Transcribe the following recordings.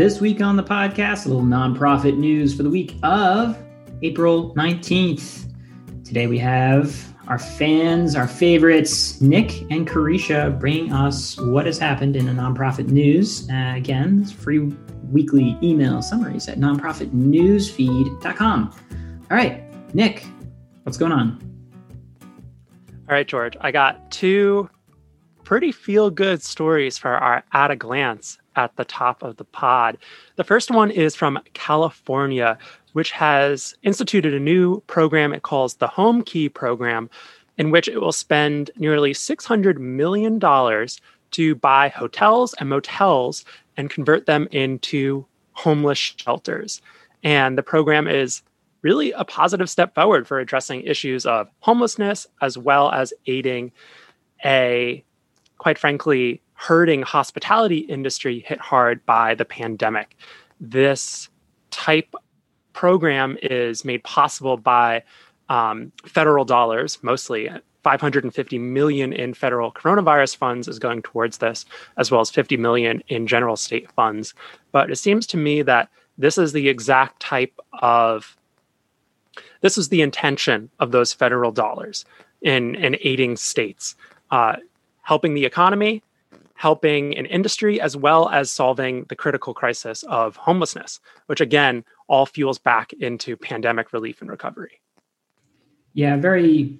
This week on the podcast, a little nonprofit news for the week of April 19th. Today we have our fans, our favorites, Nick and Carisha, bringing us what has happened in the nonprofit news. Uh, again, free weekly email summaries at nonprofitnewsfeed.com. All right, Nick, what's going on? All right, George, I got two pretty feel good stories for our at a glance at the top of the pod. The first one is from California, which has instituted a new program it calls the Homekey Program, in which it will spend nearly $600 million to buy hotels and motels and convert them into homeless shelters. And the program is really a positive step forward for addressing issues of homelessness as well as aiding a, quite frankly, hurting hospitality industry hit hard by the pandemic. This type program is made possible by um, federal dollars, mostly 550 million in federal coronavirus funds is going towards this, as well as 50 million in general state funds. But it seems to me that this is the exact type of this is the intention of those federal dollars in, in aiding states, uh, helping the economy, helping an industry, as well as solving the critical crisis of homelessness, which again all fuels back into pandemic relief and recovery. Yeah, very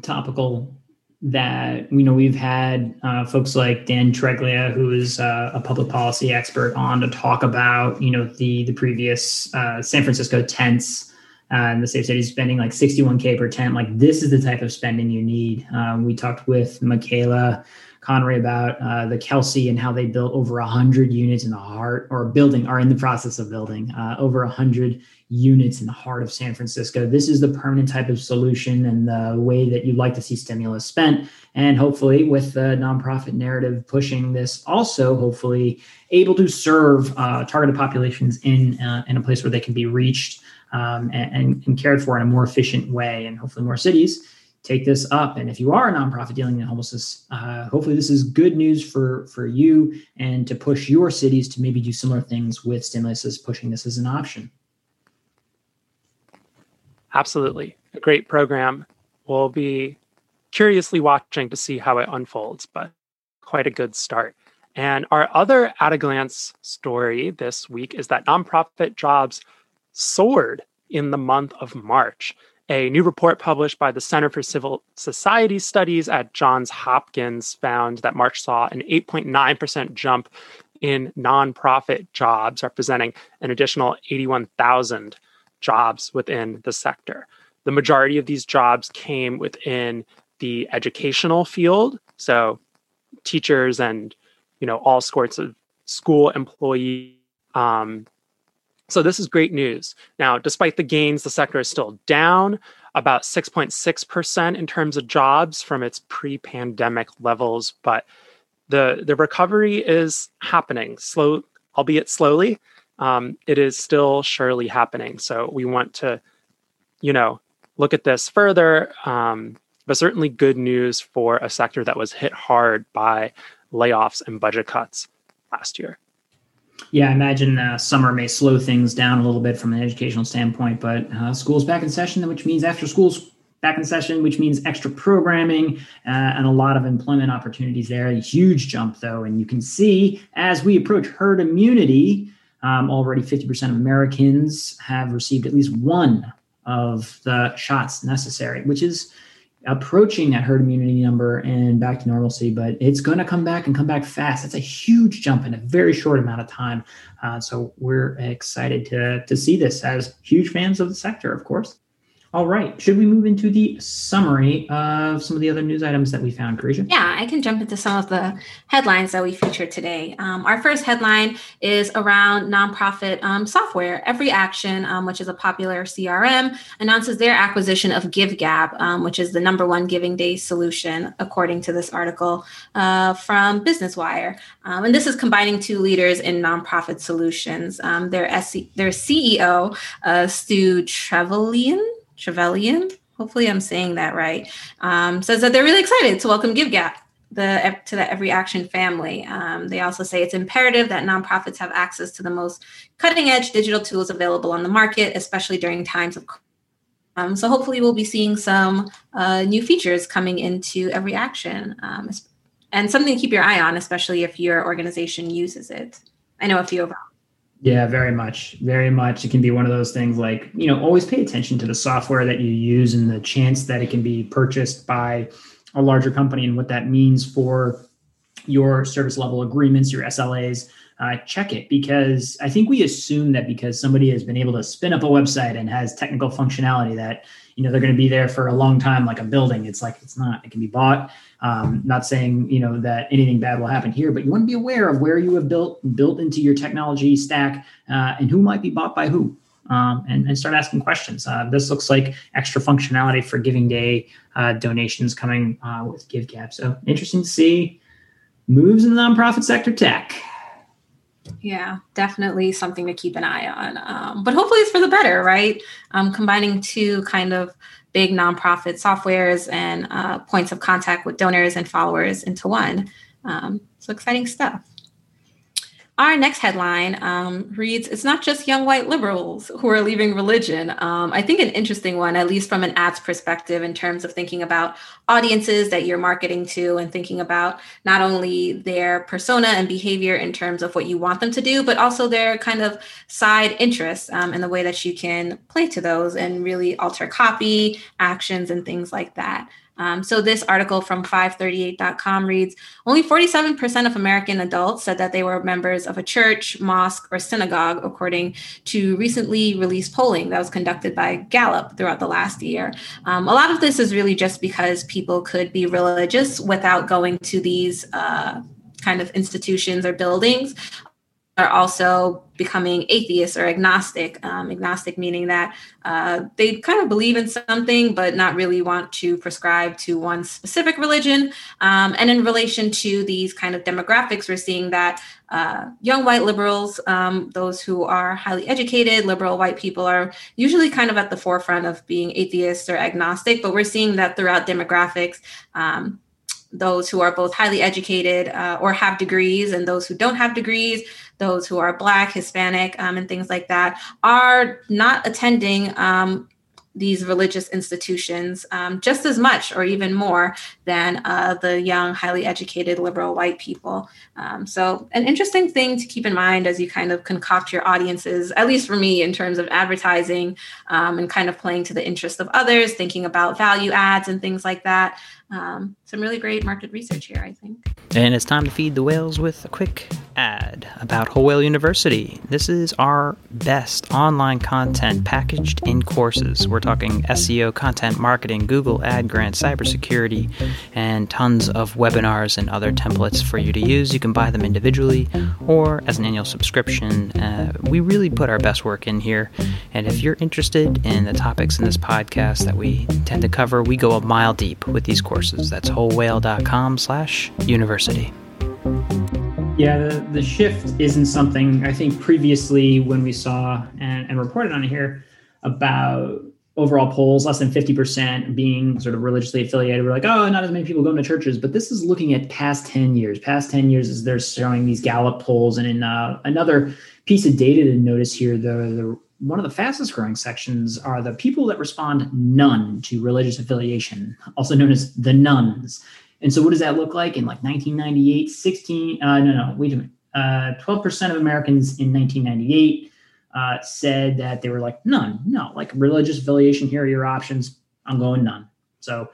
topical that you know we've had uh, folks like Dan Treglia, who is uh, a public policy expert, on to talk about you know the the previous uh, San Francisco tents uh, and the safe city spending like 61k per tent. Like this is the type of spending you need. Um, we talked with Micaela Connery about uh, the Kelsey and how they built over 100 units in the heart or building are in the process of building uh, over 100 units in the heart of San Francisco. This is the permanent type of solution and the way that you'd like to see stimulus spent. And hopefully, with the nonprofit narrative pushing this, also hopefully able to serve uh, targeted populations in uh, in a place where they can be reached um, and, and cared for in a more efficient way, and hopefully more cities take this up. And if you are a nonprofit dealing in homelessness, uh, hopefully this is good news for for you and to push your cities to maybe do similar things with stimulus as pushing this as an option. Absolutely, a great program. We'll be curiously watching to see how it unfolds, but quite a good start. And our other at a glance story this week is that nonprofit jobs soared in the month of March. A new report published by the Center for Civil Society Studies at Johns Hopkins found that March saw an 8.9% jump in nonprofit jobs, representing an additional 81,000 jobs within the sector. The majority of these jobs came within the educational field, so teachers and you know all sorts of school employees um, so this is great news. Now, despite the gains, the sector is still down about 6.6% in terms of jobs from its pre-pandemic levels, but the the recovery is happening, slow, albeit slowly. Um, it is still surely happening. So we want to, you know, look at this further. Um, but certainly good news for a sector that was hit hard by layoffs and budget cuts last year. Yeah, I imagine uh, summer may slow things down a little bit from an educational standpoint, but uh, school's back in session, which means after school's back in session, which means extra programming uh, and a lot of employment opportunities there. A huge jump, though, and you can see as we approach herd immunity, um, already 50% of Americans have received at least one of the shots necessary, which is approaching that herd immunity number and back to normalcy, but it's going to come back and come back fast. That's a huge jump in a very short amount of time. Uh, so we're excited to, to see this as huge fans of the sector, of course. All right. Should we move into the summary of some of the other news items that we found, Carisha? Yeah, I can jump into some of the headlines that we featured today. Um, our first headline is around nonprofit um, software. EveryAction, um, which is a popular CRM, announces their acquisition of GiveGab, um, which is the number one giving day solution, according to this article uh, from Business Wire. Um, and this is combining two leaders in nonprofit solutions. Um, their, SC- their CEO, uh, Stu Trevelyan, Trevelyan, hopefully I'm saying that right, um, says that they're really excited to welcome GiveGab the to the EveryAction family. Um, they also say it's imperative that nonprofits have access to the most cutting edge digital tools available on the market, especially during times of. Um, so hopefully we'll be seeing some uh, new features coming into EveryAction, um, and something to keep your eye on, especially if your organization uses it. I know a few of. Yeah, very much. Very much. It can be one of those things like, you know, always pay attention to the software that you use and the chance that it can be purchased by a larger company and what that means for your service level agreements, your SLAs. Uh, check it because I think we assume that because somebody has been able to spin up a website and has technical functionality that you know they're going to be there for a long time, like a building. It's like it's not. It can be bought. Um, not saying you know that anything bad will happen here, but you want to be aware of where you have built built into your technology stack uh, and who might be bought by who um, and, and, start asking questions. Uh, this looks like extra functionality for Giving Day uh, donations coming uh, with GiveGab. So interesting to see moves in the nonprofit sector tech. Yeah, definitely something to keep an eye on. Um, but hopefully it's for the better, right? Um, combining two kind of big nonprofit softwares and uh, points of contact with donors and followers into one. Um, so exciting stuff. Our next headline um, reads It's not just young white liberals who are leaving religion. Um, I think an interesting one, at least from an ads perspective, in terms of thinking about audiences that you're marketing to and thinking about not only their persona and behavior in terms of what you want them to do, but also their kind of side interests um, and the way that you can play to those and really alter copy, actions, and things like that. Um, so this article from 538.com reads Only 47% of American adults said that they were members of a church, mosque, or synagogue, according to recently released polling that was conducted by Gallup throughout the last year. Um, a lot of this is really just because people could be religious without going to these uh, kind of institutions or buildings are also becoming atheists or agnostic. Um, agnostic meaning that uh, they kind of believe in something, but not really want to prescribe to one specific religion. Um, and in relation to these kind of demographics, we're seeing that uh, young white liberals, um, those who are highly educated, liberal white people, are usually kind of at the forefront of being atheists or agnostic. But we're seeing that throughout demographics um, those who are both highly educated uh, or have degrees and those who don't have degrees those who are Black, Hispanic, um, and things like that, are not attending um, these religious institutions um, just as much or even more than uh, the young, highly educated liberal white people. Um, so, an interesting thing to keep in mind as you kind of concoct your audiences, at least for me, in terms of advertising um, and kind of playing to the interest of others, thinking about value adds and things like that. Um, some really great market research here, I think. And it's time to feed the whales with a quick ad about Whole Whale University. This is our best online content packaged in courses. We're talking SEO, content marketing, Google ad grants, cybersecurity, and tons of webinars and other templates for you to use. You can buy them individually or as an annual subscription. Uh, we really put our best work in here. And if you're interested in the topics in this podcast that we tend to cover, we go a mile deep with these courses courses. That's wholewhale.com slash university. Yeah, the, the shift isn't something I think previously when we saw and, and reported on here about overall polls, less than 50% being sort of religiously affiliated. We're like, oh, not as many people going to churches. But this is looking at past 10 years. Past 10 years is they're showing these Gallup polls. And in uh, another piece of data to notice here, the, the one of the fastest growing sections are the people that respond none to religious affiliation, also known as the nones. And so, what does that look like in like 1998? 16, uh, no, no, wait a minute. Uh, 12% of Americans in 1998 uh, said that they were like, none, no, like religious affiliation, here are your options. I'm going none. So,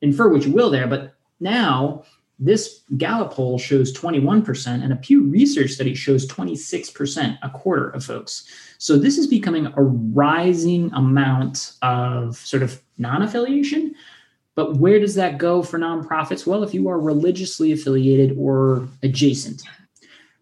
infer what you will there. But now, this Gallup poll shows 21%, and a Pew Research study shows 26%, a quarter of folks. So this is becoming a rising amount of sort of non affiliation. But where does that go for nonprofits? Well, if you are religiously affiliated or adjacent,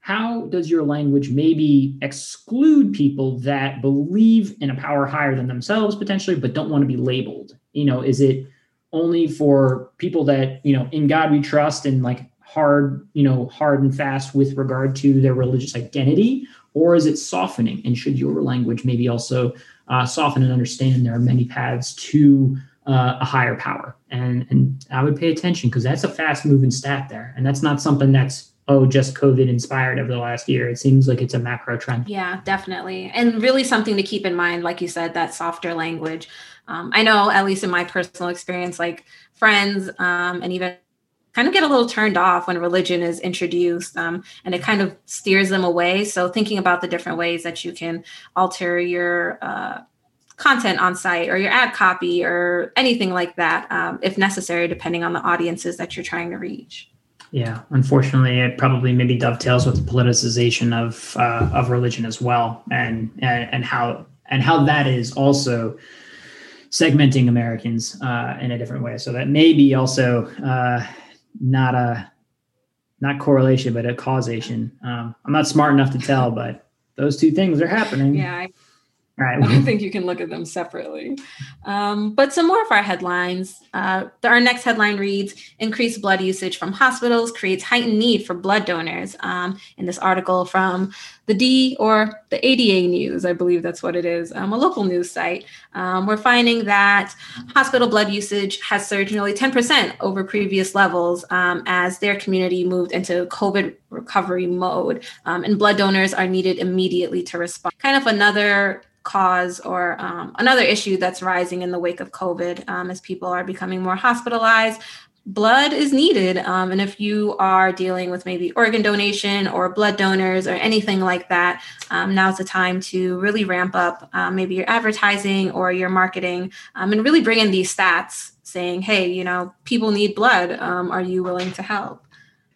how does your language maybe exclude people that believe in a power higher than themselves potentially, but don't want to be labeled? You know, is it only for people that, you know, in God we trust and like hard, you know, hard and fast with regard to their religious identity? or is it softening? And should your language maybe also uh, soften and understand there are many paths to uh, a higher power, and and I would pay attention because that's a fast moving stat there, and that's not something that's oh just COVID inspired over the last year. It seems like it's a macro trend. Yeah, definitely, and really something to keep in mind, like you said, that softer language. Um, I know, at least in my personal experience, like friends um, and even kind of get a little turned off when religion is introduced um, and it kind of steers them away. So, thinking about the different ways that you can alter your uh, content on site or your ad copy or anything like that, um, if necessary, depending on the audiences that you're trying to reach. Yeah, unfortunately, it probably maybe dovetails with the politicization of uh, of religion as well, and, and and how and how that is also segmenting Americans uh, in a different way. So that may be also uh, not a not correlation, but a causation. Um, I'm not smart enough to tell, but those two things are happening. Yeah, I Right. I think you can look at them separately. Um, but some more of our headlines. Uh, our next headline reads Increased blood usage from hospitals creates heightened need for blood donors. Um, in this article from the D or the ADA News, I believe that's what it is, um, a local news site, um, we're finding that hospital blood usage has surged nearly 10% over previous levels um, as their community moved into COVID recovery mode. Um, and blood donors are needed immediately to respond. Kind of another cause or um, another issue that's rising in the wake of COVID um, as people are becoming more hospitalized. Blood is needed. Um, and if you are dealing with maybe organ donation or blood donors or anything like that, um, now's the time to really ramp up um, maybe your advertising or your marketing um, and really bring in these stats saying, hey, you know, people need blood. are you willing to help?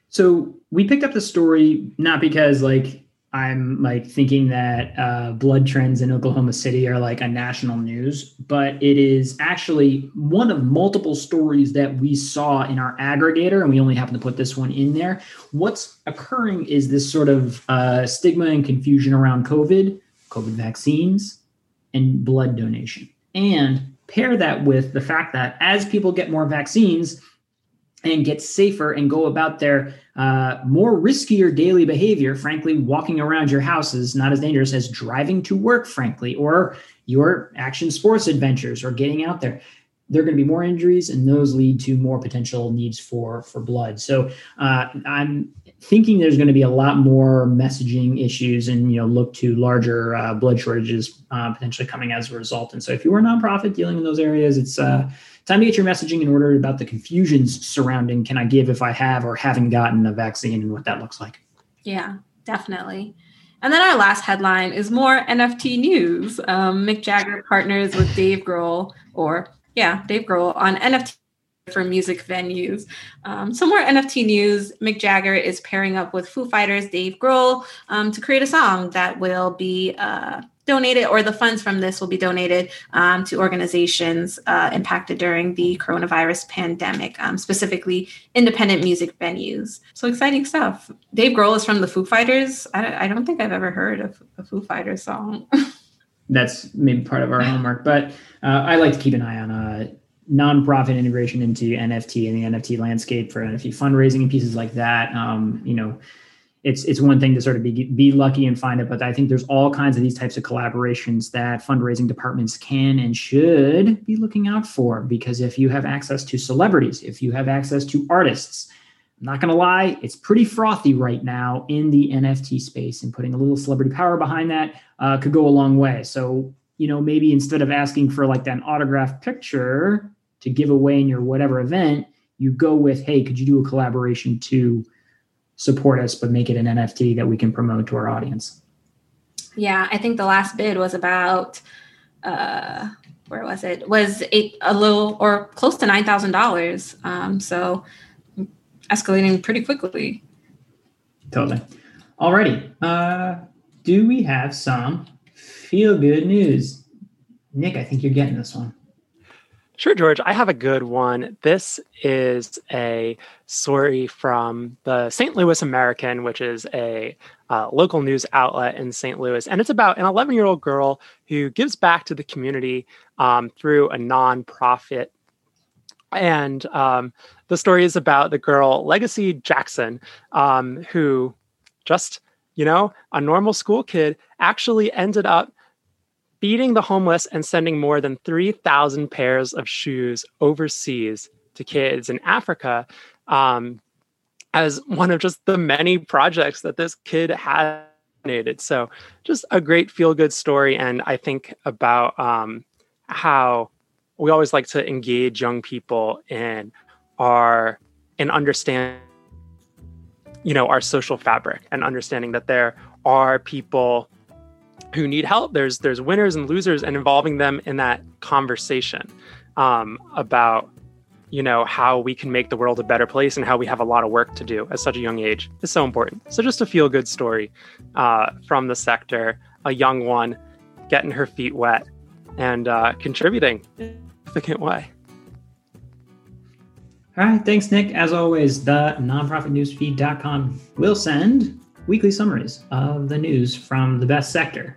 So we picked up the story not because like I'm like thinking that uh, blood trends in Oklahoma City are like a national news, but it is actually one of multiple stories that we saw in our aggregator, and we only happen to put this one in there. What's occurring is this sort of uh, stigma and confusion around COVID, COVID vaccines, and blood donation. And pair that with the fact that as people get more vaccines, and get safer and go about their uh, more riskier daily behavior. Frankly, walking around your house is not as dangerous as driving to work, frankly, or your action sports adventures or getting out there. There are going to be more injuries, and those lead to more potential needs for for blood. So uh, I'm thinking there's going to be a lot more messaging issues, and you know, look to larger uh, blood shortages uh, potentially coming as a result. And so, if you're a nonprofit dealing in those areas, it's uh, time to get your messaging in order about the confusions surrounding can I give if I have or haven't gotten a vaccine and what that looks like. Yeah, definitely. And then our last headline is more NFT news. Um, Mick Jagger partners with Dave Grohl, or yeah, Dave Grohl on NFT for music venues. Um, some more NFT news. Mick Jagger is pairing up with Foo Fighters' Dave Grohl um, to create a song that will be uh, donated, or the funds from this will be donated um, to organizations uh, impacted during the coronavirus pandemic, um, specifically independent music venues. So exciting stuff. Dave Grohl is from the Foo Fighters. I, I don't think I've ever heard of a Foo Fighters song. That's maybe part of our homework, but uh, I like to keep an eye on uh, nonprofit integration into NFT and the NFT landscape for NFT fundraising and pieces like that. Um, you know, it's it's one thing to sort of be be lucky and find it, but I think there's all kinds of these types of collaborations that fundraising departments can and should be looking out for. Because if you have access to celebrities, if you have access to artists, I'm not going to lie, it's pretty frothy right now in the NFT space, and putting a little celebrity power behind that uh, could go a long way. So you know maybe instead of asking for like that autographed picture to give away in your whatever event, you go with, hey, could you do a collaboration to support us, but make it an NFT that we can promote to our audience. Yeah, I think the last bid was about uh where was it? Was eight a little or close to nine thousand um, dollars. So escalating pretty quickly. Totally. Alrighty. Uh do we have some feel good news? Nick, I think you're getting this one. Sure, George. I have a good one. This is a story from the St. Louis American, which is a uh, local news outlet in St. Louis. And it's about an 11 year old girl who gives back to the community um, through a nonprofit. And um, the story is about the girl, Legacy Jackson, um, who just, you know, a normal school kid actually ended up feeding the homeless and sending more than 3,000 pairs of shoes overseas to kids in Africa um, as one of just the many projects that this kid has had. So, just a great feel good story. And I think about um, how we always like to engage young people in our and understand you know our social fabric and understanding that there are people who need help there's there's winners and losers and involving them in that conversation um, about you know how we can make the world a better place and how we have a lot of work to do at such a young age. Is so important. So just a feel good story uh, from the sector a young one getting her feet wet and uh, contributing in a significant way. All right thanks nick. As always the nonprofitnewsfeed.com will send weekly summaries of the news from the best sector